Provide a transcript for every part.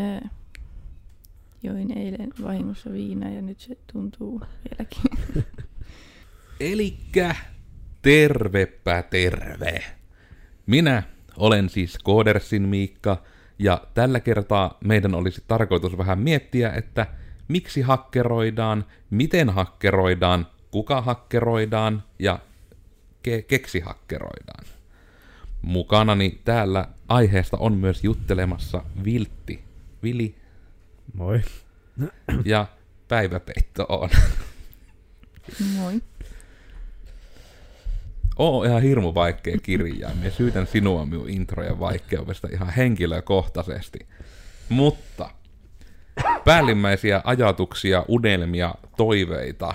Ää, join eilen vahingossa viinaa ja nyt se tuntuu vieläkin. Elikkä tervepä terve. Minä olen siis Koodersin Miikka, ja tällä kertaa meidän olisi tarkoitus vähän miettiä, että miksi hakkeroidaan, miten hakkeroidaan, kuka hakkeroidaan ja ke- keksi hakkeroidaan. Mukanani täällä aiheesta on myös juttelemassa Viltti, Vili Moi. ja Päiväpeitto on. Moi. Oo ihan hirmu vaikea kirjaa. Minä syytän sinua minun introjen vaikeudesta ihan henkilökohtaisesti. Mutta päällimmäisiä ajatuksia, unelmia, toiveita,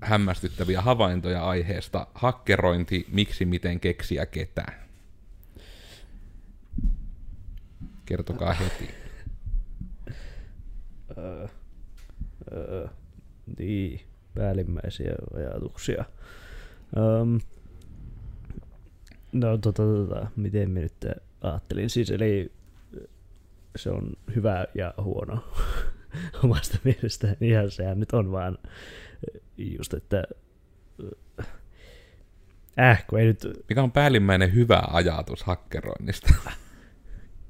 hämmästyttäviä havaintoja aiheesta, hakkerointi, miksi, miten, keksiä, ketä. Kertokaa heti. Öö, öö, niin, päällimmäisiä ajatuksia. Öm, no tota, tota, miten minä nyt ajattelin, siis eli se on hyvä ja huono omasta mielestä. Ihan sehän nyt on vaan just, että äh, kun ei nyt Mikä on päällimmäinen hyvä ajatus hakkeroinnista?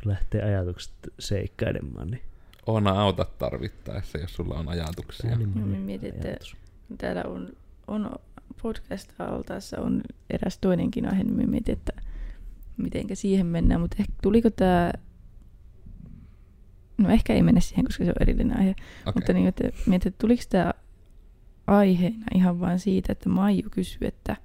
lähtee ajatukset seikkailemaan, niin Oona auta tarvittaessa, jos sulla on ajatuksia. päällimmäinen Mä mietin, että ajatus. täällä on, on podcast altaassa on eräs toinenkin aihe, niin mietin, että mitenkä siihen mennään, mutta ehkä tuliko tämä, no ehkä ei mennä siihen, koska se on erillinen aihe, Okei. mutta niin, että mietin, että tuliko tämä aiheena ihan vain siitä, että Maiju kysyi, että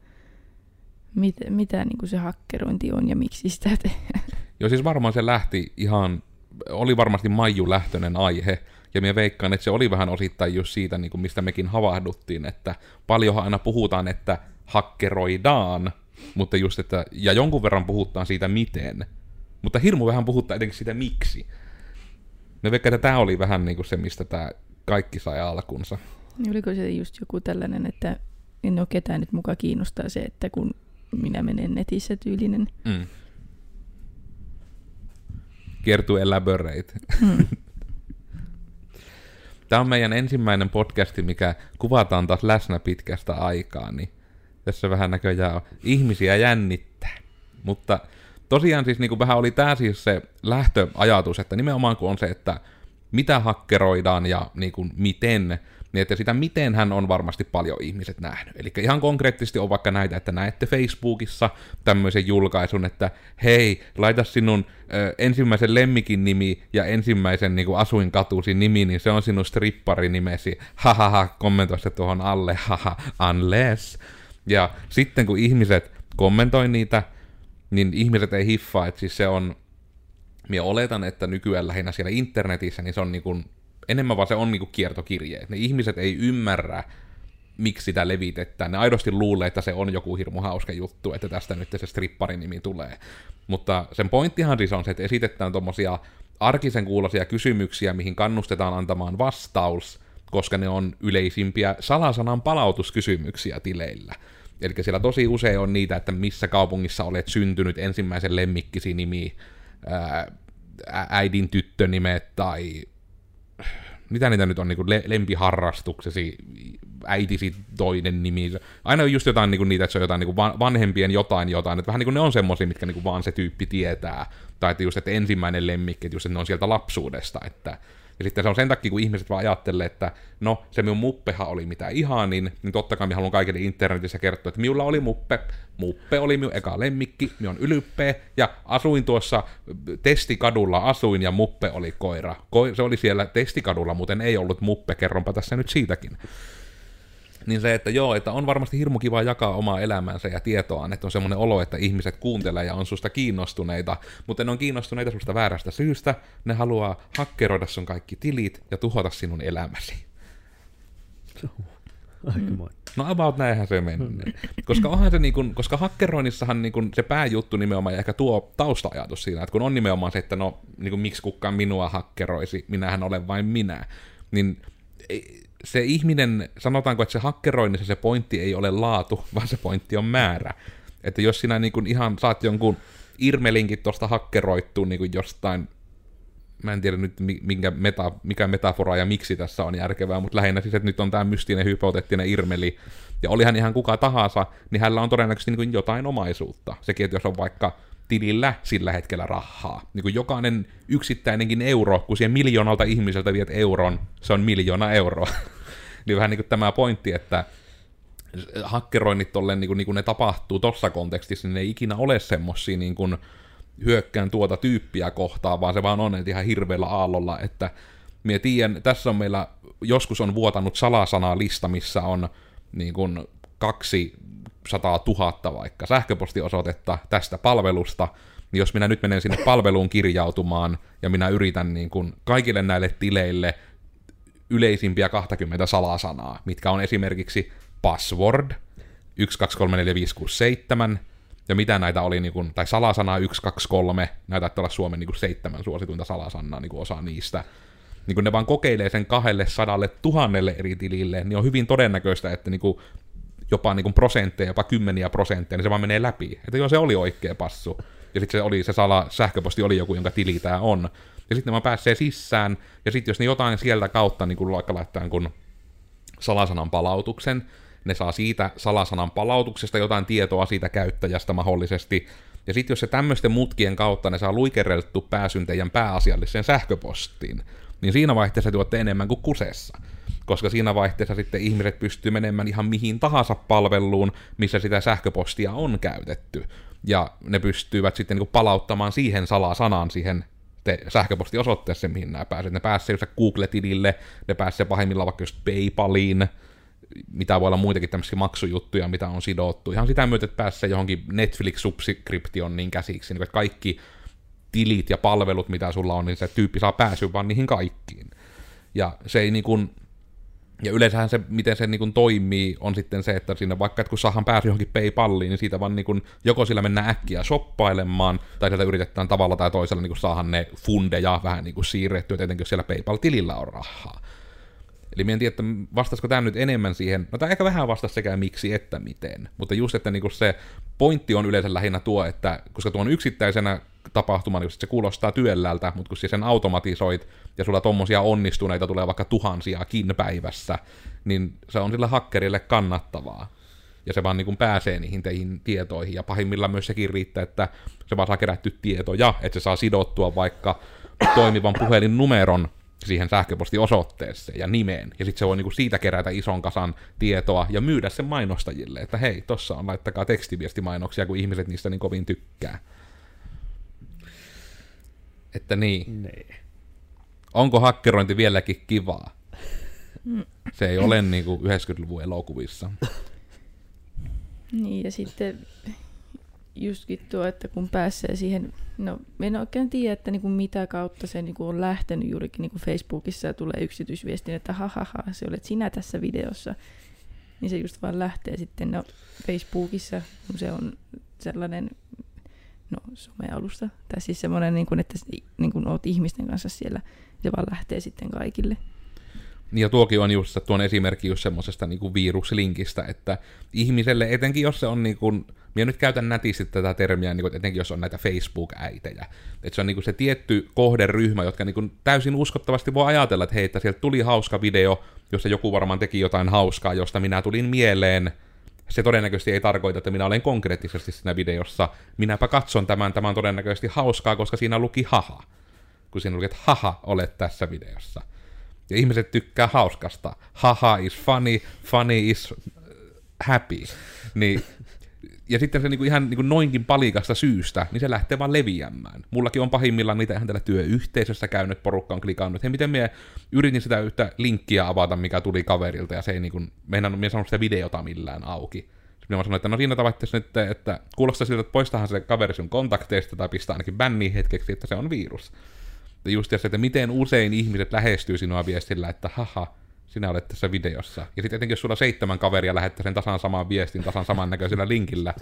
mit, mitä niin kuin se hakkerointi on ja miksi sitä tehdään. Joo, siis varmaan se lähti ihan, oli varmasti Maiju lähtöinen aihe, ja minä veikkaan, että se oli vähän osittain just siitä, niin kuin mistä mekin havahduttiin, että paljonhan aina puhutaan, että hakkeroidaan, mutta just, että, ja jonkun verran puhutaan siitä miten, mutta hirmu vähän puhutaan etenkin siitä miksi. Me veikkaan, että tämä oli vähän niin kuin se, mistä tämä kaikki sai alkunsa. Niin Oliko se just joku tällainen, että en ole ketään nyt mukaan kiinnostaa se, että kun minä menen netissä tyylinen. Mm. Kertu elaborate. Hmm. Tämä on meidän ensimmäinen podcasti, mikä kuvataan taas läsnä pitkästä aikaa, niin tässä vähän näköjään on ihmisiä jännittää. Mutta tosiaan siis niin kuin vähän oli tämä siis se lähtöajatus, että nimenomaan kun on se, että mitä hakkeroidaan ja niin kuin miten, niin että sitä miten hän on varmasti paljon ihmiset nähnyt. Eli ihan konkreettisesti on vaikka näitä, että näette Facebookissa tämmöisen julkaisun, että hei, laita sinun ö, ensimmäisen lemmikin nimi ja ensimmäisen niin asuinkatusi nimi, niin se on sinun stripparinimesi. Hahaha, kommentoi se tuohon alle, haha, unless. Ja sitten kun ihmiset kommentoi niitä, niin ihmiset ei hiffaa, että siis se on, minä oletan, että nykyään lähinnä siellä internetissä, niin se on niin kuin, enemmän vaan se on niin kuin kiertokirje. Ne ihmiset ei ymmärrä, miksi sitä levitetään. Ne aidosti luulee, että se on joku hirmu hauska juttu, että tästä nyt se stripparin nimi tulee. Mutta sen pointtihan siis on se, että esitetään tuommoisia arkisen kuuloisia kysymyksiä, mihin kannustetaan antamaan vastaus, koska ne on yleisimpiä salasanan palautuskysymyksiä tileillä. Eli siellä tosi usein on niitä, että missä kaupungissa olet syntynyt, ensimmäisen lemmikkisi nimi, ää, äidin tyttönimet tai mitä niitä nyt on, niin le- lempiharrastuksesi, äitisi toinen nimi. Aina on just jotain niin niitä, että se on jotain niin vanhempien jotain jotain, että vähän niin kuin ne on semmoisia, mitkä niin vaan se tyyppi tietää. Tai että just, että ensimmäinen lemmikki, että just, että ne on sieltä lapsuudesta, että ja sitten se on sen takia, kun ihmiset vaan ajattelee, että no, se minun muppehan oli mitä ihanin, niin totta kai minä haluan kaikille internetissä kertoa, että minulla oli muppe, muppe oli minun eka lemmikki, minä on ylpeä, ja asuin tuossa testikadulla, asuin, ja muppe oli koira. Ko- se oli siellä testikadulla, muuten ei ollut muppe, kerronpa tässä nyt siitäkin. Niin se, että joo, että on varmasti hirmu kiva jakaa omaa elämänsä ja tietoaan, että on semmoinen olo, että ihmiset kuuntelee ja on susta kiinnostuneita, mutta ne on kiinnostuneita susta väärästä syystä, ne haluaa hakkeroida sun kaikki tilit ja tuhota sinun elämäsi. Aikamoinen. No about näinhän se menee. Koska onhan se niin kun, koska hakkeroinnissahan niin kun se pääjuttu nimenomaan ja ehkä tuo tausta-ajatus siinä, että kun on nimenomaan se, että no niin kun, miksi kukaan minua hakkeroisi, minähän olen vain minä, niin ei- se ihminen, sanotaanko, että se hakkeroinnissa se pointti ei ole laatu, vaan se pointti on määrä. Että jos sinä niin kun ihan saat jonkun irmelinkin tuosta hakkeroittua niin kun jostain mä en tiedä nyt minkä meta, mikä metafora ja miksi tässä on järkevää, mutta lähinnä siis, että nyt on tämä mystinen hypoteettinen Irmeli, ja olihan ihan kuka tahansa, niin hänellä on todennäköisesti niin kuin jotain omaisuutta. Sekin, että jos on vaikka tilillä sillä hetkellä rahaa. Niin kuin jokainen yksittäinenkin euro, kun siihen miljoonalta ihmiseltä viet euron, se on miljoona euroa. niin vähän niin kuin tämä pointti, että hakkeroinnit tolleen, niin kuin, niin kuin ne tapahtuu tuossa kontekstissa, niin ne ei ikinä ole semmosia niin kuin, hyökkään tuota tyyppiä kohtaan, vaan se vaan on ihan hirveällä aallolla, että minä tiedän, tässä on meillä, joskus on vuotanut salasanalista, missä on niin kuin kaksi sataa tuhatta vaikka sähköpostiosoitetta tästä palvelusta, niin jos minä nyt menen sinne palveluun kirjautumaan ja minä yritän niin kuin kaikille näille tileille yleisimpiä 20 salasanaa, mitkä on esimerkiksi password, 1234567, ja mitä näitä oli, niin kuin, tai salasana 123, näitä olla Suomen niin kuin seitsemän suosituinta salasanaa, niin kuin osa niistä. Niin kun ne vaan kokeilee sen kahdelle sadalle tuhannelle eri tilille, niin on hyvin todennäköistä, että niin kuin jopa niin kuin prosentteja, jopa kymmeniä prosentteja, niin se vaan menee läpi. Että joo, se oli oikea passu. Ja sitten se, oli, se sala, sähköposti oli joku, jonka tili tämä on. Ja sitten mä pääsee sisään, ja sitten jos ne jotain sieltä kautta, niin kuin vaikka laittaa kun salasanan palautuksen, ne saa siitä salasanan palautuksesta jotain tietoa siitä käyttäjästä mahdollisesti, ja sitten jos se tämmöisten mutkien kautta ne saa luikereltu pääsyn teidän pääasialliseen sähköpostiin, niin siinä vaihteessa tuotte enemmän kuin kusessa. Koska siinä vaihteessa sitten ihmiset pystyy menemään ihan mihin tahansa palveluun, missä sitä sähköpostia on käytetty. Ja ne pystyvät sitten niin palauttamaan siihen salasanan siihen te sähköpostiosoitteeseen, mihin nämä pääsevät. Ne pääsee Google-tilille, ne pääsee pahimmillaan vaikka just PayPaliin, mitä voi olla muitakin tämmöisiä maksujuttuja, mitä on sidottu. Ihan sitä myötä, että pääsee johonkin Netflix-subscription käsiksi, niin että kaikki tilit ja palvelut, mitä sulla on, niin se tyyppi saa pääsyä vaan niihin kaikkiin. Ja se ei niin kuin, ja yleensähän se, miten se niin toimii, on sitten se, että siinä vaikka, että kun saahan pääsy johonkin PayPaliin, niin siitä vaan niin kuin, joko sillä mennään äkkiä shoppailemaan, tai sieltä yritetään tavalla tai toisella niin saahan ne fundeja vähän niin siirrettyä, tietenkin jos siellä PayPal-tilillä on rahaa. Eli en tiedä, että vastasiko tämä nyt enemmän siihen, no tämä ehkä vähän vastasi sekä miksi että miten, mutta just, että niinku se pointti on yleensä lähinnä tuo, että koska tuon yksittäisenä tapahtumana, niin se kuulostaa työllältä, mutta kun sen automatisoit ja sulla tommosia onnistuneita tulee vaikka tuhansiakin päivässä, niin se on sille hakkerille kannattavaa. Ja se vaan niin kuin pääsee niihin teihin tietoihin, ja pahimmillaan myös sekin riittää, että se vaan saa kerätty tietoja, että se saa sidottua vaikka toimivan puhelinnumeron siihen sähköpostiosoitteeseen ja nimeen, ja sitten se voi niinku siitä kerätä ison kasan tietoa ja myydä sen mainostajille, että hei, tossa on, laittakaa tekstiviestimainoksia, kun ihmiset niistä niin kovin tykkää. Että niin. Nee. Onko hakkerointi vieläkin kivaa? Se ei ole niin kuin 90-luvun elokuvissa. Niin, ja sitten justkin tuo, että kun pääsee siihen, no en oikein tiedä, että niin kuin mitä kautta se niin kuin on lähtenyt juurikin niin kuin Facebookissa ja tulee yksityisviestin, että hahaha, se olet sinä tässä videossa, niin se just vaan lähtee sitten, no Facebookissa, kun se on sellainen no, somealusta, tai siis semmoinen, niin kuin, että niin kuin oot ihmisten kanssa siellä, se vaan lähtee sitten kaikille. Ja tuokin on just tuon esimerkki just semmoisesta niin viruslinkistä, että ihmiselle, etenkin jos se on niin kuin, minä nyt käytän nätisti tätä termiä, niin kuin, etenkin jos on näitä Facebook-äitejä. Että se on niin kuin se tietty kohderyhmä, jotka niin kuin täysin uskottavasti voi ajatella, että hei, että sieltä tuli hauska video, jossa joku varmaan teki jotain hauskaa, josta minä tulin mieleen. Se todennäköisesti ei tarkoita, että minä olen konkreettisesti siinä videossa. Minäpä katson tämän, tämä on todennäköisesti hauskaa, koska siinä luki haha. Kun siinä luki, että haha, olet tässä videossa. Ja ihmiset tykkää hauskasta. Haha is funny, funny is happy. Niin ja sitten se niinku ihan niinku noinkin palikasta syystä, niin se lähtee vaan leviämään. Mullakin on pahimmillaan niitä ihan tällä työyhteisössä käynyt, porukka on klikannut, hei miten minä yritin sitä yhtä linkkiä avata, mikä tuli kaverilta, ja se ei niinku, meinannut, minä sanonut sitä videota millään auki. Sitten minä sanoin, että no siinä tavattaisi nyt, että kuulostaa siltä, että poistahan se kaveri sun kontakteista, tai pistää ainakin bänniin hetkeksi, että se on virus. Ja just se, että miten usein ihmiset lähestyy sinua viestillä, että haha, sinä olet tässä videossa. Ja sitten etenkin jos sulla seitsemän kaveria lähettää sen tasan saman viestin, tasan samannäköisellä linkillä,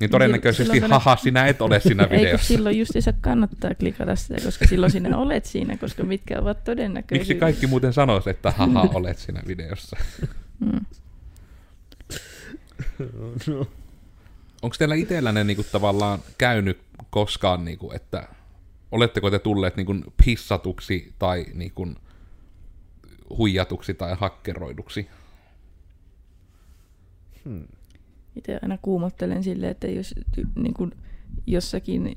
niin todennäköisesti, silloin, haha, sinä et ole siinä videossa. Eikö silloin se kannattaa klikata sitä, koska silloin sinä olet siinä, koska mitkä ovat todennäköisiä. Miksi kaikki muuten sanoisi, että haha, olet siinä videossa? Mm. No. Onko teillä itsellänne niinku tavallaan käynyt koskaan, niinku, että oletteko te tulleet niin kuin pissatuksi tai niin kuin huijatuksi tai hakkeroiduksi? Hmm. Itse aina kuumottelen silleen, että jos niin kuin jossakin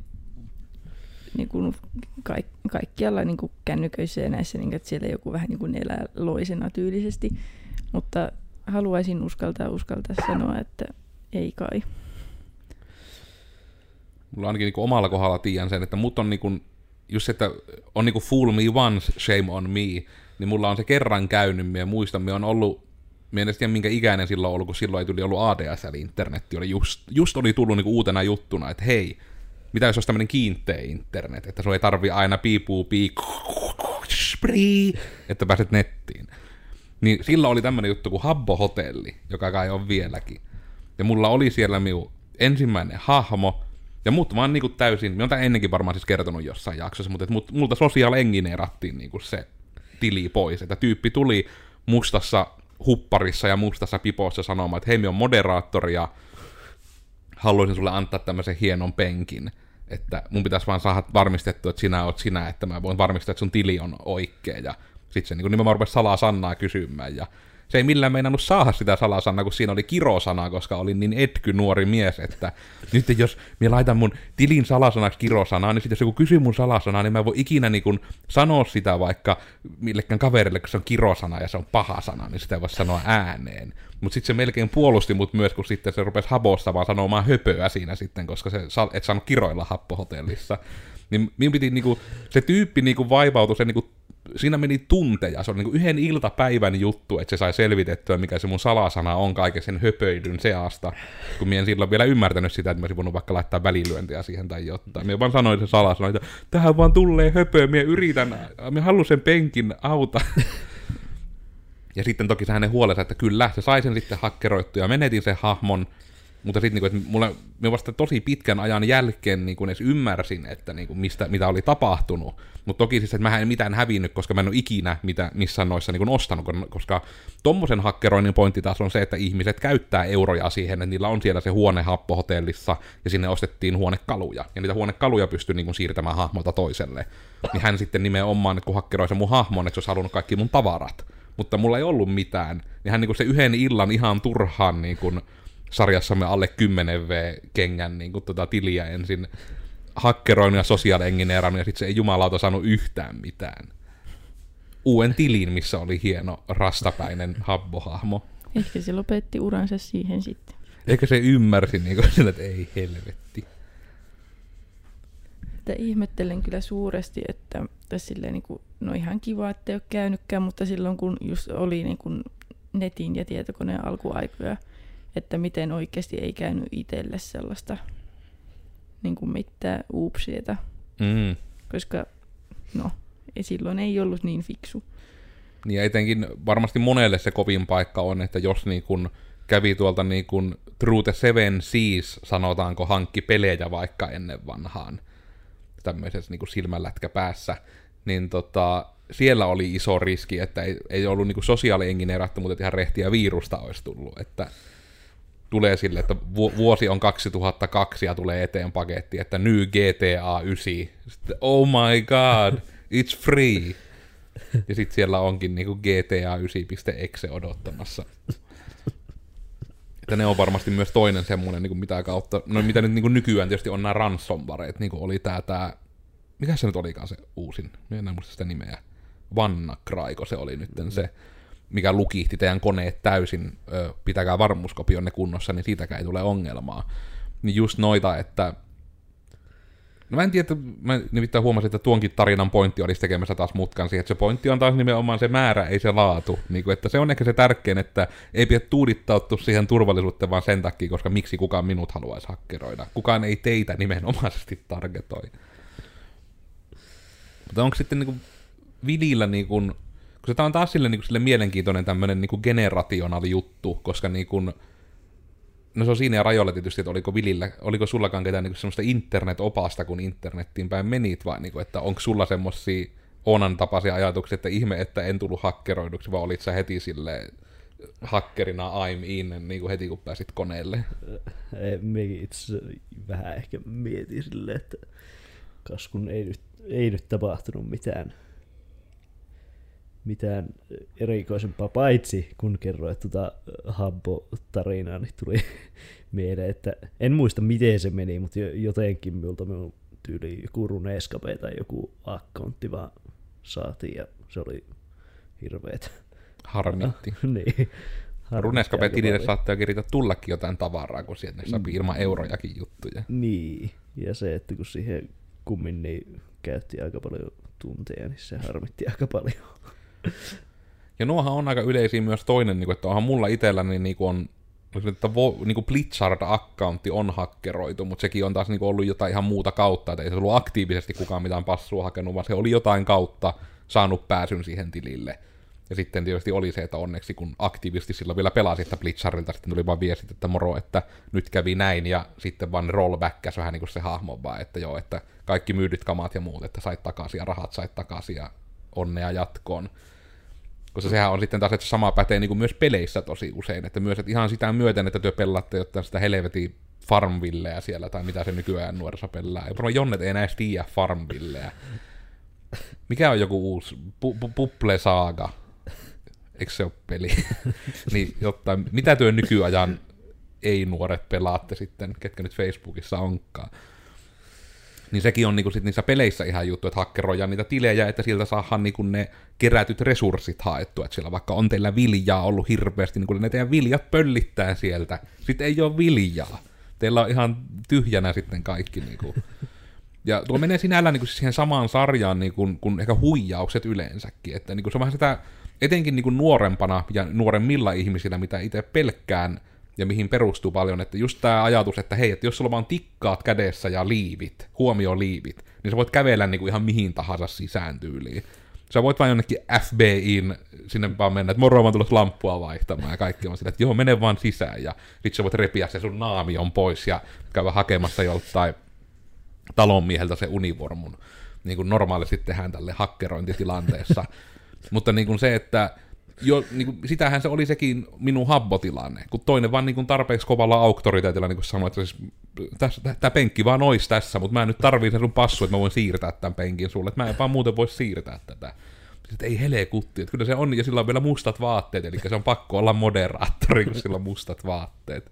niin kuin kaik, kaikkialla niin kuin kännyköissä ja näissä, niin kuin, että siellä joku vähän niin kuin elää loisena tyylisesti, mutta haluaisin uskaltaa uskaltaa sanoa, että ei kai. Mulla ainakin niin omalla kohdalla tiedän sen, että mut on niin kuin, just se, että on niin kuin fool me once, shame on me, niin mulla on se kerran käynyt, ja muistan, on ollut Mä en tiedä minkä ikäinen silloin ollut, kun silloin ei tuli ollut ADS, eli internetti oli just, just oli tullut niinku uutena juttuna, että hei, mitä jos olisi tämmöinen kiinteä internet, että se ei tarvi aina piipuu pii, että pääset nettiin. Niin silloin oli tämmöinen juttu kuin Habbo Hotelli, joka kai on vieläkin. Ja mulla oli siellä minun ensimmäinen hahmo, ja mut vaan niinku täysin, mä oon ennenkin varmaan siis kertonut jossain jaksossa, mutta et mut, multa sosiaal engineerattiin niinku se tili pois, että tyyppi tuli mustassa hupparissa ja mustassa pipossa sanomaan, että hei, me on moderaattori ja haluaisin sulle antaa tämmöisen hienon penkin, että mun pitäisi vaan saada varmistettua, että sinä oot sinä, että mä voin varmistaa, että sun tili on oikea, ja sitten se niin nimenomaan rupesi salaa sannaa kysymään, ja se ei millään meinannut saada sitä salasanaa, kun siinä oli kirosana, koska olin niin etky nuori mies, että nyt jos minä laitan mun tilin salasanaksi kirosanaa, niin sitten jos joku kysyy mun salasanaa, niin mä voin ikinä niin kun sanoa sitä vaikka millekään kaverille, kun se on kirosana ja se on paha sana, niin sitä ei voi sanoa ääneen. Mutta sitten se melkein puolusti mut myös, kun sitten se rupesi habosta vaan sanomaan höpöä siinä sitten, koska se et saanut kiroilla happohotellissa. Niin minun piti niinku, se tyyppi niinku vaivautui se niinku siinä meni tunteja, se oli niin yhden iltapäivän juttu, että se sai selvitettyä, mikä se mun salasana on kaiken sen höpöidyn seasta, kun mien silloin vielä ymmärtänyt sitä, että mä olisin voinut vaikka laittaa välilyöntiä siihen tai jotain. Mä vaan sanoin se salasana, että tähän vaan tulee höpöä, mä yritän, mä haluan sen penkin auta. ja sitten toki se hänen huolensa, että kyllä, se sai sen sitten hakkeroittua ja menetin sen hahmon, mutta sitten, niin että mulla, mä vasta tosi pitkän ajan jälkeen niin edes ymmärsin, että niin kuin mistä, mitä oli tapahtunut. Mutta toki siis, että mä en mitään hävinnyt, koska mä en ole ikinä mitä, missään noissa niin kuin ostanut, koska tommosen hakkeroinnin pointti taas on se, että ihmiset käyttää euroja siihen, että niillä on siellä se huone happohotellissa, ja sinne ostettiin huonekaluja, ja niitä huonekaluja pystyy niin kuin siirtämään hahmolta toiselle. Niin hän sitten nimenomaan, kun hakkeroi se mun hahmon, että se olisi halunnut kaikki mun tavarat, mutta mulla ei ollut mitään, niin hän niin kuin se yhden illan ihan turhaan niin kuin, sarjassamme alle 10 V-kengän niin kuin, tota, tiliä ensin hakkeroinut ja sosiaalengineerannut, ja sitten se ei jumalauta saanut yhtään mitään. Uuden tilin, missä oli hieno rastapäinen habbohahmo. Ehkä se lopetti uransa siihen sitten. Ehkä se ymmärsi, niin kuin, että ei helvetti. Että ihmettelen kyllä suuresti, että tässä silleen, niin kuin, no ihan kiva, että ei ole käynytkään, mutta silloin kun just oli niin kuin netin ja tietokoneen alkuaikoja, että miten oikeasti ei käynyt itselle sellaista niin kuin mitään uupsieta, Mm. koska no, ei, silloin ei ollut niin fiksu. Niin ja etenkin varmasti monelle se kovin paikka on, että jos niin kun kävi tuolta niin kun True the Seven Seas, sanotaanko, hankki pelejä vaikka ennen vanhaan, tämmöisessä niin silmänlätkä päässä, niin tota, siellä oli iso riski, että ei, ei ollut niin sosiaaliengineerattu, mutta ihan rehtiä virusta olisi tullut, että tulee sille, että vuosi on 2002 ja tulee eteen paketti, että New GTA 9. Sitten, oh my god, it's free. Ja sitten siellä onkin niinku GTA 9.exe odottamassa. Että ne on varmasti myös toinen semmoinen, niinku mitä kautta, no mitä nyt niinku nykyään tietysti on nämä ransomwareet, niinku oli tää, tää, mikä se nyt olikaan se uusin, en muista sitä nimeä, Vannakraiko se oli nyt se, mikä lukihti teidän koneet täysin, ö, pitäkää varmuuskopionne kunnossa, niin siitäkään ei tule ongelmaa. Niin just noita, että No mä en tiedä, mä nimittäin huomasin, että tuonkin tarinan pointti olisi tekemässä taas mutkan siihen, että se pointti on taas nimenomaan se määrä, ei se laatu. Niin kuin, että se on ehkä se tärkein, että ei pidä tuudittautua siihen turvallisuuteen vaan sen takia, koska miksi kukaan minut haluaisi hakkeroida. Kukaan ei teitä nimenomaisesti targetoi. Mutta onko sitten niin kuin Vilillä niin kuin kun tämä on taas sille, niin kuin, sille mielenkiintoinen tämmöinen niin generationaali juttu, koska niin kuin, no se on siinä rajoilla tietysti, että oliko Vilillä, oliko sullakaan ketään niin semmoista internet-opasta, kun internettiin päin menit, vai niin kuin, että onko sulla semmoisia Onan tapaisia ajatuksia, että ihme, että en tullut hakkeroiduksi, vai olit sä heti sille hakkerina I'm in, niin kuin heti kun pääsit koneelle? Mekin itse vähän ehkä mietin silleen, että kas kun ei nyt ei nyt tapahtunut mitään, mitään erikoisempaa, paitsi kun kerroit tuota Habbo-tarinaa, niin tuli mieleen, että en muista miten se meni, mutta jotenkin minulta minun tyyli joku Runescape tai joku akkontti vaan saatiin ja se oli hirveet. Harmitti. niin. Runescape tilille paljon. saattaa kirjata tullakin jotain tavaraa, kun sieltä ne sopii ilman eurojakin juttuja. Niin, ja se, että kun siihen kummin niin käytti aika paljon tunteja, niin se harmitti aika paljon. Ja nuohan on aika yleisiä myös toinen, niin kuin, että onhan mulla itselläni niin kuin on että vo, niin kuin Blitzard-accountti on hakkeroitu, mutta sekin on taas niin kuin ollut jotain ihan muuta kautta, että ei se ollut aktiivisesti kukaan mitään passua hakenut, vaan se oli jotain kautta saanut pääsyn siihen tilille. Ja sitten tietysti oli se, että onneksi kun aktiivisesti silloin vielä pelasi, että Blitzardilta sitten tuli vaan viestit, että moro, että nyt kävi näin, ja sitten vaan rollbackäs vähän niin kuin se hahmo vaan, että joo, että kaikki myydyt kamat ja muut, että sait takaisin ja rahat sait takaisin ja onnea jatkoon. Koska sehän on sitten taas, että sama pätee niin kuin myös peleissä tosi usein, että myös että ihan sitä myöten, että työ pelaatte jotain sitä helvetin Farmvilleä siellä, tai mitä se nykyään nuoriso pelaa. Ja varmaan Jonnet ei näistä tiedä Farmvilleä. Mikä on joku uusi? Pu- pu- Pupple Saga. Eikö se ole peli? niin, jotta, mitä työ nykyajan ei-nuoret pelaatte sitten, ketkä nyt Facebookissa onkaan. Niin sekin on niinku sit niissä peleissä ihan juttu, että hakkeroidaan niitä tilejä, että sieltä saadaan niinku ne kerätyt resurssit haettua. Että siellä vaikka on teillä viljaa ollut hirveästi, niin kun ne teidän viljat pöllittää sieltä. Sitten ei ole viljaa. Teillä on ihan tyhjänä sitten kaikki. Niinku. Ja tuo menee sinällään niinku siihen samaan sarjaan niin kuin, ehkä huijaukset yleensäkin. Että niinku se on vähän sitä, etenkin niinku nuorempana ja nuoremmilla ihmisillä, mitä itse pelkkään, ja mihin perustuu paljon, että just tämä ajatus, että hei, että jos sulla vaan tikkaat kädessä ja liivit, huomio liivit, niin sä voit kävellä niinku ihan mihin tahansa sisään tyyliin. Sä voit vain jonnekin FBIin sinne vaan mennä, että moro, mä tullut lamppua vaihtamaan, ja kaikki on sillä, että joo, mene vaan sisään, ja sit sä voit repiä se sun naamion pois, ja käydä hakemassa joltain talonmieheltä se univormun, niin kuin normaalisti tehdään tälle hakkerointitilanteessa. Mutta niin kuin se, että jo, niin kuin, sitähän se oli sekin minun habbotilanne, kun toinen vaan niin kuin tarpeeksi kovalla auktoriteetilla niin kuin sanoi, että siis, tämä penkki vaan ois tässä, mutta mä nyt tarvii sen sun passu, että mä voin siirtää tämän penkin sulle, että mä en vaan muuten voi siirtää tätä. Sitten ei hele kutti, että kyllä se on, ja sillä on vielä mustat vaatteet, eli se on pakko olla moderaattori, kun sillä on mustat vaatteet.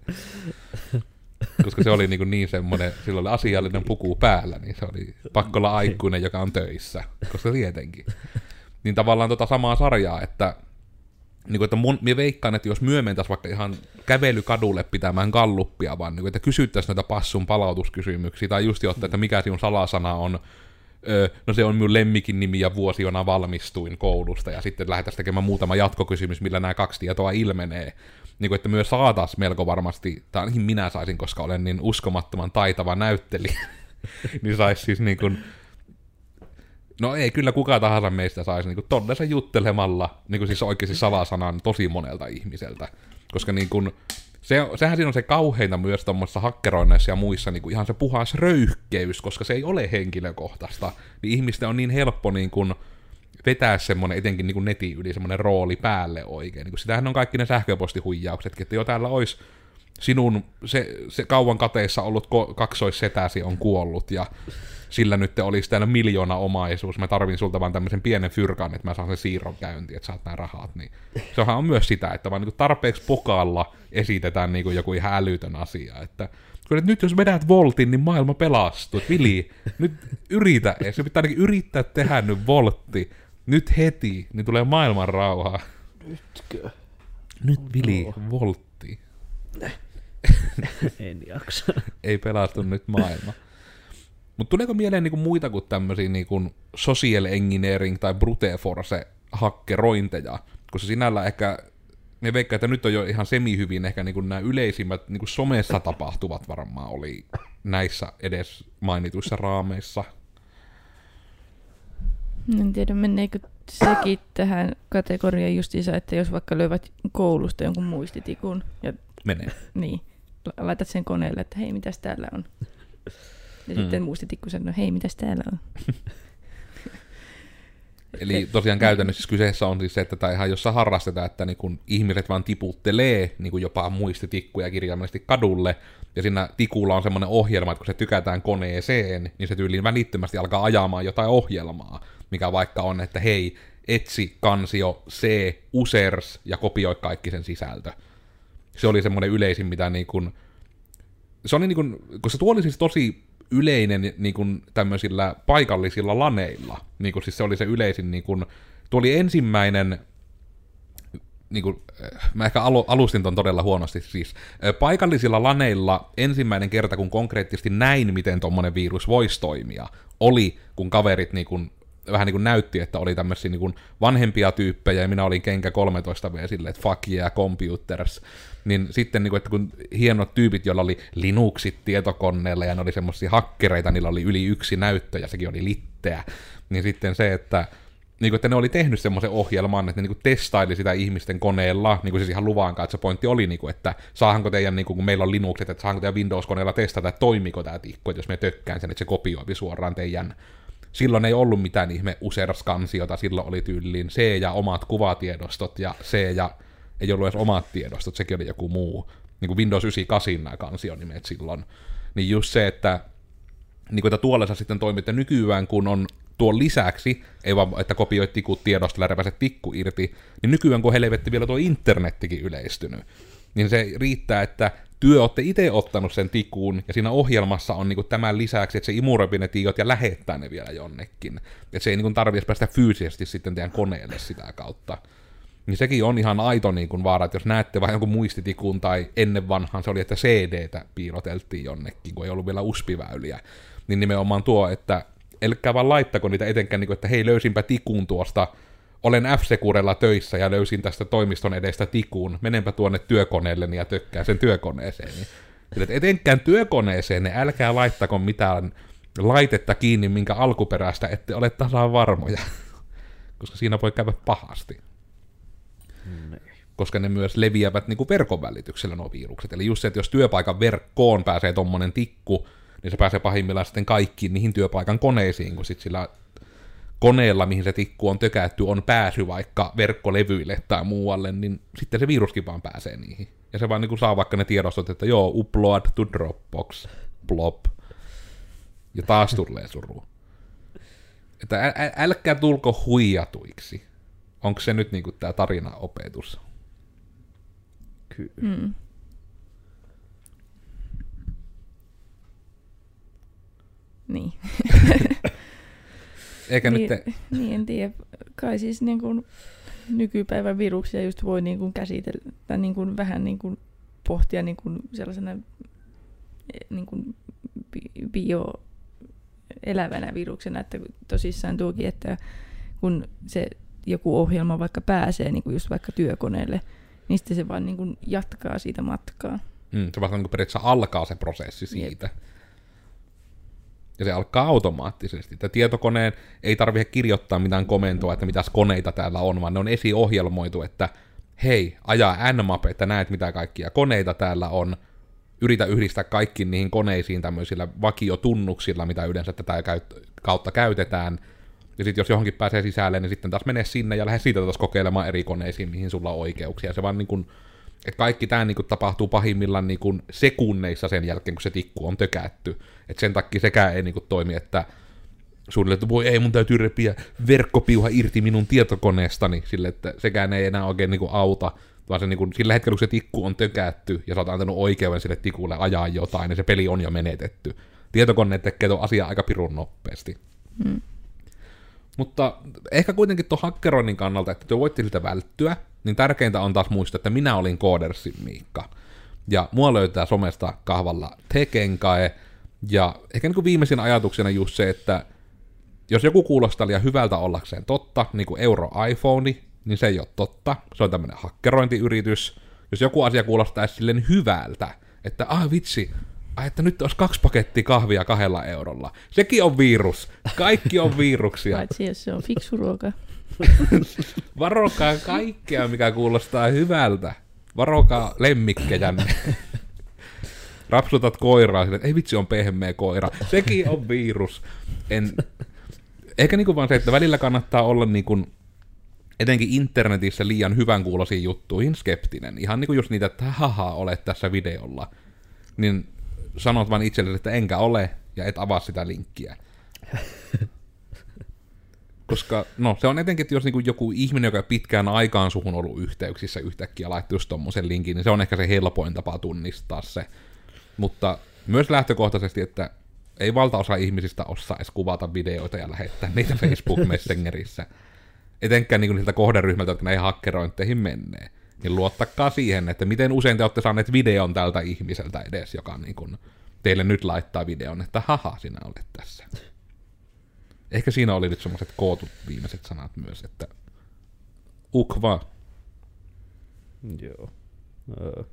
Koska se oli niin, kuin niin semmoinen, sillä oli asiallinen puku päällä, niin se oli pakko olla aikuinen, joka on töissä, koska tietenkin. Niin tavallaan tota samaa sarjaa, että niin kuin, että mun, minä veikkaan, että jos myö vaikka ihan kävelykadulle pitämään galluppia, vaan niin kuin, että kysyttäisiin näitä passun palautuskysymyksiä, tai just jotta, että mikä sinun salasana on, öö, no se on minun lemmikin nimi ja vuosi, jona valmistuin koulusta, ja sitten lähdetään tekemään muutama jatkokysymys, millä nämä kaksi tietoa ilmenee. Niin kuin, että myös saatas melko varmasti, tai ainakin minä saisin, koska olen niin uskomattoman taitava näyttelijä, niin saisi siis niin kuin, No ei, kyllä kuka tahansa meistä saisi niin todella juttelemalla, niin kuin siis oikeasti salasanan tosi monelta ihmiseltä. Koska niin kuin, se, sehän siinä on se kauheinta myös tuommoisessa hakkeroinneissa ja muissa niin kuin ihan se puhas röyhkeys, koska se ei ole henkilökohtaista. Niin ihmisten on niin helppo niin kuin, vetää semmoinen etenkin niin kuin netin yli semmoinen rooli päälle oikein. Niin kuin sitähän on kaikki ne sähköpostihuijauksetkin, että jo täällä olisi sinun se, se kauan kateessa ollut ko- kaksoissetäsi on kuollut ja sillä nyt olisi täällä miljoona omaisuus, mä tarvin sulta vaan tämmöisen pienen fyrkan, että mä saan sen siirron käyntiin, että saat nämä rahat, niin sehän on myös sitä, että vaan niin tarpeeksi pokaalla esitetään niin joku ihan älytön asia, että kyllä nyt jos vedät voltin, niin maailma pelastuu. Vili, nyt yritä edes. Se pitää ainakin yrittää tehdä nyt voltti. Nyt heti, niin tulee maailman rauha. Nytkö? Nyt Vili, voltti. en jaksa. Ei pelastu nyt maailma. Mutta tuleeko mieleen niinku muita kuin tämmöisiä niinku social engineering tai brute force hakkerointeja? Koska sinällä ehkä, me veikkaan, että nyt on jo ihan semi-hyvin ehkä niinku nämä yleisimmät niinku somessa tapahtuvat varmaan oli näissä edes mainituissa raameissa. En tiedä, meneekö sekin tähän kategoriaan justiinsa, että jos vaikka löyvät koulusta jonkun muistitikun ja Menee. niin, la- laitat sen koneelle, että hei, mitäs täällä on. Ja Mm. sitten muistitikku sanoo, hei, mitäs täällä on. Eli tosiaan käytännössä siis kyseessä on siis se, että tämä ihan jossa harrastetaan, että niin kun ihmiset vaan tiputtelee niin kun jopa muistitikkuja kirjaimellisesti kadulle, ja siinä tikulla on semmoinen ohjelma, että kun se tykätään koneeseen, niin se tyyliin välittömästi alkaa ajamaan jotain ohjelmaa, mikä vaikka on, että hei, etsi kansio C users ja kopioi kaikki sen sisältö. Se oli semmoinen yleisin, mitä niin kun, se oli niin kun, koska tuo oli siis tosi yleinen niin kuin tämmöisillä paikallisilla laneilla. Niin kuin, siis se oli se yleisin, niin kuin, tuo oli ensimmäinen, niin kuin, äh, mä ehkä alu, alustin ton todella huonosti siis, äh, paikallisilla laneilla ensimmäinen kerta, kun konkreettisesti näin, miten tuommoinen virus voisi toimia, oli, kun kaverit niin kuin, vähän niin kuin näytti, että oli tämmöisiä niin vanhempia tyyppejä, ja minä olin kenkä 13 v silleen, että fuck yeah, computers, niin sitten niin kuin, että kun hienot tyypit, joilla oli Linuxit tietokoneella ja ne oli semmoisia hakkereita, niillä oli yli yksi näyttö ja sekin oli litteä, niin sitten se, että niin kuin, että ne oli tehnyt semmoisen ohjelman, että ne niin kuin testaili sitä ihmisten koneella, niin kuin siis ihan luvankaan, että se pointti oli, niin kuin, että saahanko teidän, niin kuin, kun meillä on Linuxit, että saahanko teidän Windows-koneella testata, että toimiko tämä tikku, että jos me tökkään sen, että se kopioi suoraan teidän. Silloin ei ollut mitään ihme userskansiota, silloin oli tyyliin C ja omat kuvatiedostot ja C ja ei ollut edes omat tiedostot, sekin oli joku muu. Niin kuin Windows 98 nämä kansionimet silloin. Niin just se, että, niin kuin, että tuolla sä sitten toimitte nykyään, kun on tuon lisäksi, ei vaan, että kopioit tikut tiedostolla ja repäset tikku irti, niin nykyään kun helvetti vielä tuo internettikin yleistynyt, niin se riittää, että työ olette itse ottanut sen tikuun, ja siinä ohjelmassa on niin tämän lisäksi, että se imuröi ne tiot ja lähettää ne vielä jonnekin. Että se ei niin tarvitse päästä fyysisesti sitten teidän koneelle sitä kautta. Niin sekin on ihan aito niin kuin vaara, että jos näette vähän jonkun muistitikun tai ennen vanhan se oli, että CD-tä piiloteltiin jonnekin, kun ei ollut vielä uspiväyliä, niin nimenomaan tuo, että elkää vaan laittako niitä etenkään, niin kuin, että hei löysinpä tikun tuosta, olen f töissä ja löysin tästä toimiston edestä tikun, menenpä tuonne työkoneelle ja tökkään sen työkoneeseen. Niin, etenkään työkoneeseen, niin älkää laittako mitään laitetta kiinni, minkä alkuperäistä ette ole tasan varmoja, koska siinä voi käydä pahasti koska ne myös leviävät niin kuin verkon välityksellä nuo virukset. Eli just se, että jos työpaikan verkkoon pääsee tuommoinen tikku, niin se pääsee pahimmillaan sitten kaikkiin niihin työpaikan koneisiin, kun sitten sillä koneella, mihin se tikku on tökätty, on pääsy vaikka verkkolevyille tai muualle, niin sitten se viruskin vaan pääsee niihin. Ja se vaan niin kuin saa vaikka ne tiedostot, että joo, upload to Dropbox, plop. Ja taas tulee suru. Että äl- älkää tulko huijatuiksi. Onko se nyt niinku tämä tarinaopetus? Kyllä. Mm. Niin. Eikä niin, nyt... Te... niin, en tiedä. Kai siis niin kuin nykypäivän viruksia just voi niin kuin käsitellä, tai niin kuin vähän niin kuin pohtia niin kuin sellaisena eh, niin kuin bio elävänä viruksena, että tosissaan tuokin, että kun se joku ohjelma vaikka pääsee niin kuin just vaikka työkoneelle, niin sitten se vaan niin kuin jatkaa siitä matkaa. Mm, se vaan niin periaatteessa alkaa se prosessi siitä. Jep. Ja se alkaa automaattisesti. Että tietokoneen ei tarvitse kirjoittaa mitään komentoa, että mitäs koneita täällä on, vaan ne on esiohjelmoitu, että hei, ajaa nmap, että näet mitä kaikkia koneita täällä on, yritä yhdistää kaikki niihin koneisiin tämmöisillä vakiotunnuksilla, mitä yleensä tätä kautta käytetään, ja sitten jos johonkin pääsee sisälle, niin sitten taas menee sinne ja lähde siitä taas kokeilemaan eri koneisiin, mihin sulla on oikeuksia. Se vaan niin kuin, että kaikki tämä niin tapahtuu pahimmillaan niin kuin sekunneissa sen jälkeen, kun se tikku on tökätty. Että sen takia sekään ei niin kuin toimi, että suunnilleen, että voi ei, mun täytyy repiä verkkopiuha irti minun tietokoneestani, sille, että sekään ei enää oikein niin kuin auta, vaan se niin kuin, sillä hetkellä, kun se tikku on tökätty ja sä oot antanut oikeuden sille tikulle ajaa jotain, niin se peli on jo menetetty. Tietokone tekee tuon aika pirun nopeasti. Hmm. Mutta ehkä kuitenkin tuon hakkeroinnin kannalta, että te voitte siltä välttyä, niin tärkeintä on taas muistaa, että minä olin Koodersin Miikka. Ja mua löytää somesta kahvalla Tekenkae. Ja ehkä niin kuin viimeisin ajatuksena just se, että jos joku kuulostaa liian hyvältä ollakseen totta, niin kuin euro iPhone, niin se ei ole totta. Se on tämmöinen hakkerointiyritys. Jos joku asia kuulostaa silleen hyvältä, että ah vitsi, ai että nyt olisi kaksi pakettia kahvia kahdella eurolla. Sekin on virus. Kaikki on viruksia. Paitsi jos se on fiksu ruoka. Varokaa kaikkea, mikä kuulostaa hyvältä. Varokaa lemmikkejänne. Rapsutat koiraa sille, ei vitsi on pehmeä koira. Sekin on virus. En, Ehkä niinku vaan se, että välillä kannattaa olla niinku, etenkin internetissä liian hyvän kuuloisiin juttuihin skeptinen. Ihan niinku just niitä, että haha, olet tässä videolla. Niin sanot vaan itsellesi, että enkä ole, ja et avaa sitä linkkiä. Koska, no, se on etenkin, että jos niinku joku ihminen, joka pitkään aikaan suhun ollut yhteyksissä yhtäkkiä laittaa just tommosen linkin, niin se on ehkä se helpoin tapa tunnistaa se. Mutta myös lähtökohtaisesti, että ei valtaosa ihmisistä osaa edes kuvata videoita ja lähettää niitä Facebook Messengerissä. Etenkään niin niiltä kohderyhmältä, jotka näihin hakkerointeihin menee. Niin luottakaa siihen, että miten usein te olette saaneet videon tältä ihmiseltä edes, joka niin kuin teille nyt laittaa videon, että haha, sinä olet tässä. Ehkä siinä oli nyt semmoiset kootut viimeiset sanat myös, että ukva. Joo. Öö,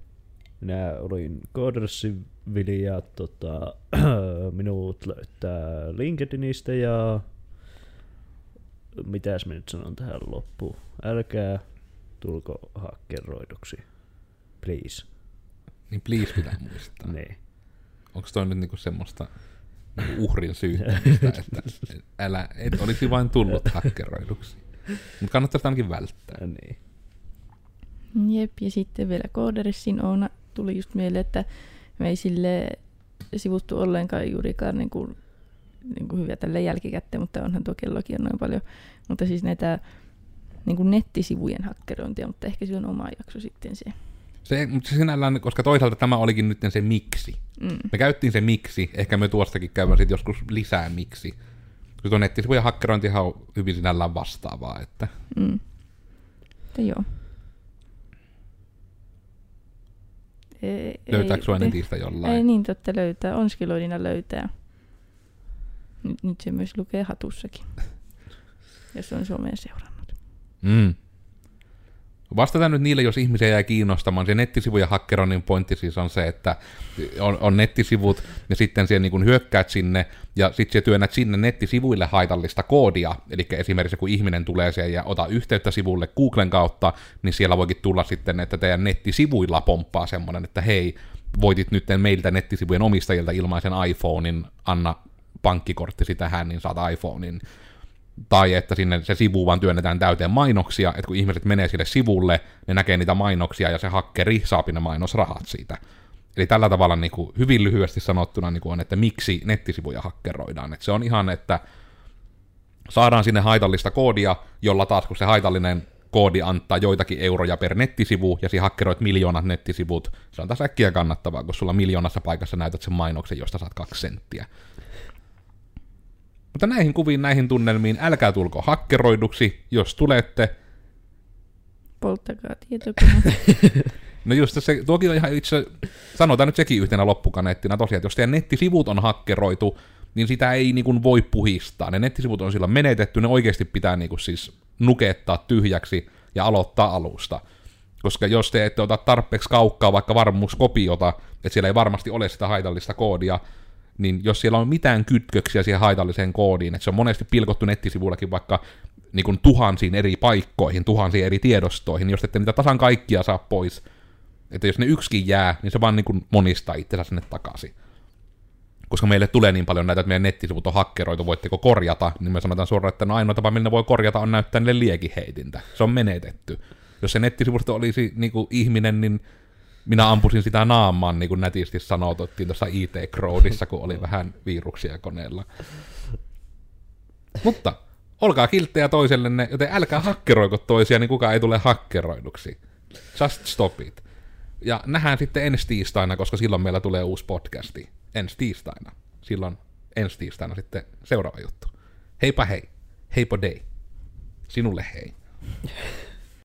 Minä olin Codersivili ja tota, minut löytää LinkedInistä ja mitäs mä nyt sanon tähän loppuun. Älkää tulko hakkeroiduksi. Please. Niin please pitää muistaa. Niin. Onko toi nyt niinku semmoista niinku uhrin syyttämistä, että älä, et olisi vain tullut hakkeroiduksi. Mutta kannattaa sitä ainakin välttää. niin. Jep, ja sitten vielä Coderessin Oona tuli just mieleen, että me ei sille sivuttu ollenkaan juurikaan niin kuin, niin kuin hyviä tälle jälkikäteen, mutta onhan tuo kellokin on noin paljon. Mutta siis näitä niin kuin nettisivujen hakkerointia, mutta ehkä se on oma jakso sitten se. Se, mutta sinällään, koska toisaalta tämä olikin nyt se miksi. Mm. Me käyttiin se miksi, ehkä me tuostakin käydään sitten joskus lisää miksi. Kun tuo nettisivujen hakkerointihan on hyvin sinällään vastaavaa, että Mm. Mutta joo. Ei, löytääkö ei, tiistä jollain? ei niin totta löytää, Onskiloidina löytää. Nyt, nyt se myös lukee hatussakin, jos on somea seurannut. Mm. Vastataan nyt niille, jos ihmisiä jää kiinnostamaan. Se nettisivujen hakkeroinnin pointti siis on se, että on, on nettisivut, ja sitten siellä niin hyökkäät sinne, ja sitten työnnät sinne nettisivuille haitallista koodia. Eli esimerkiksi kun ihminen tulee siellä ja ota yhteyttä sivulle Googlen kautta, niin siellä voikin tulla sitten, että teidän nettisivuilla pomppaa semmoinen, että hei, voitit nyt meiltä nettisivujen omistajilta ilmaisen iPhonein, anna pankkikorttisi tähän, niin saat iPhonein tai että sinne se sivu vaan työnnetään täyteen mainoksia, että kun ihmiset menee sille sivulle, ne näkee niitä mainoksia ja se hakkeri saapi ne mainosrahat siitä. Eli tällä tavalla niin kuin, hyvin lyhyesti sanottuna niin kuin on, että miksi nettisivuja hakkeroidaan. Että se on ihan, että saadaan sinne haitallista koodia, jolla taas kun se haitallinen koodi antaa joitakin euroja per nettisivu, ja si hakkeroit miljoonat nettisivut, se on taas äkkiä kannattavaa, kun sulla miljoonassa paikassa näytät sen mainoksen, josta saat kaksi senttiä. Mutta näihin kuviin, näihin tunnelmiin, älkää tulko hakkeroiduksi, jos tulette. Polttakaa tietokone. No just se, tuokin on ihan itse, sanotaan nyt sekin yhtenä loppukaneettina tosiaan, että jos teidän nettisivut on hakkeroitu, niin sitä ei niin kuin voi puhistaa. Ne nettisivut on silloin menetetty, ne oikeasti pitää niin kuin siis nukettaa tyhjäksi ja aloittaa alusta. Koska jos te ette ota tarpeeksi kaukkaa vaikka varmuuskopiota, että siellä ei varmasti ole sitä haitallista koodia, niin jos siellä on mitään kytköksiä siihen haitalliseen koodiin, että se on monesti pilkottu nettisivuillakin vaikka niin kuin tuhansiin eri paikkoihin, tuhansiin eri tiedostoihin, niin jos ette niitä tasan kaikkia saa pois, että jos ne yksikin jää, niin se vaan niin kuin monistaa itsensä sinne takaisin. Koska meille tulee niin paljon näitä, että meidän nettisivut on hakkeroitu, voitteko korjata, niin me sanotaan suoraan, että no ainoa tapa, millä ne voi korjata, on näyttää niille liekiheitintä. Se on menetetty. Jos se nettisivusto olisi niin kuin ihminen, niin minä ampusin sitä naamaan, niin kuin nätisti sanotuttiin tuossa IT-crowdissa, kun oli vähän viruksia koneella. Mutta olkaa kilttejä toisellenne, joten älkää hakkeroiko toisia, niin kukaan ei tule hakkeroiduksi. Just stop it. Ja nähdään sitten ensi tiistaina, koska silloin meillä tulee uusi podcasti. Ensi tiistaina. Silloin ensi tiistaina sitten seuraava juttu. Heipä hei. Heipo day. Sinulle hei.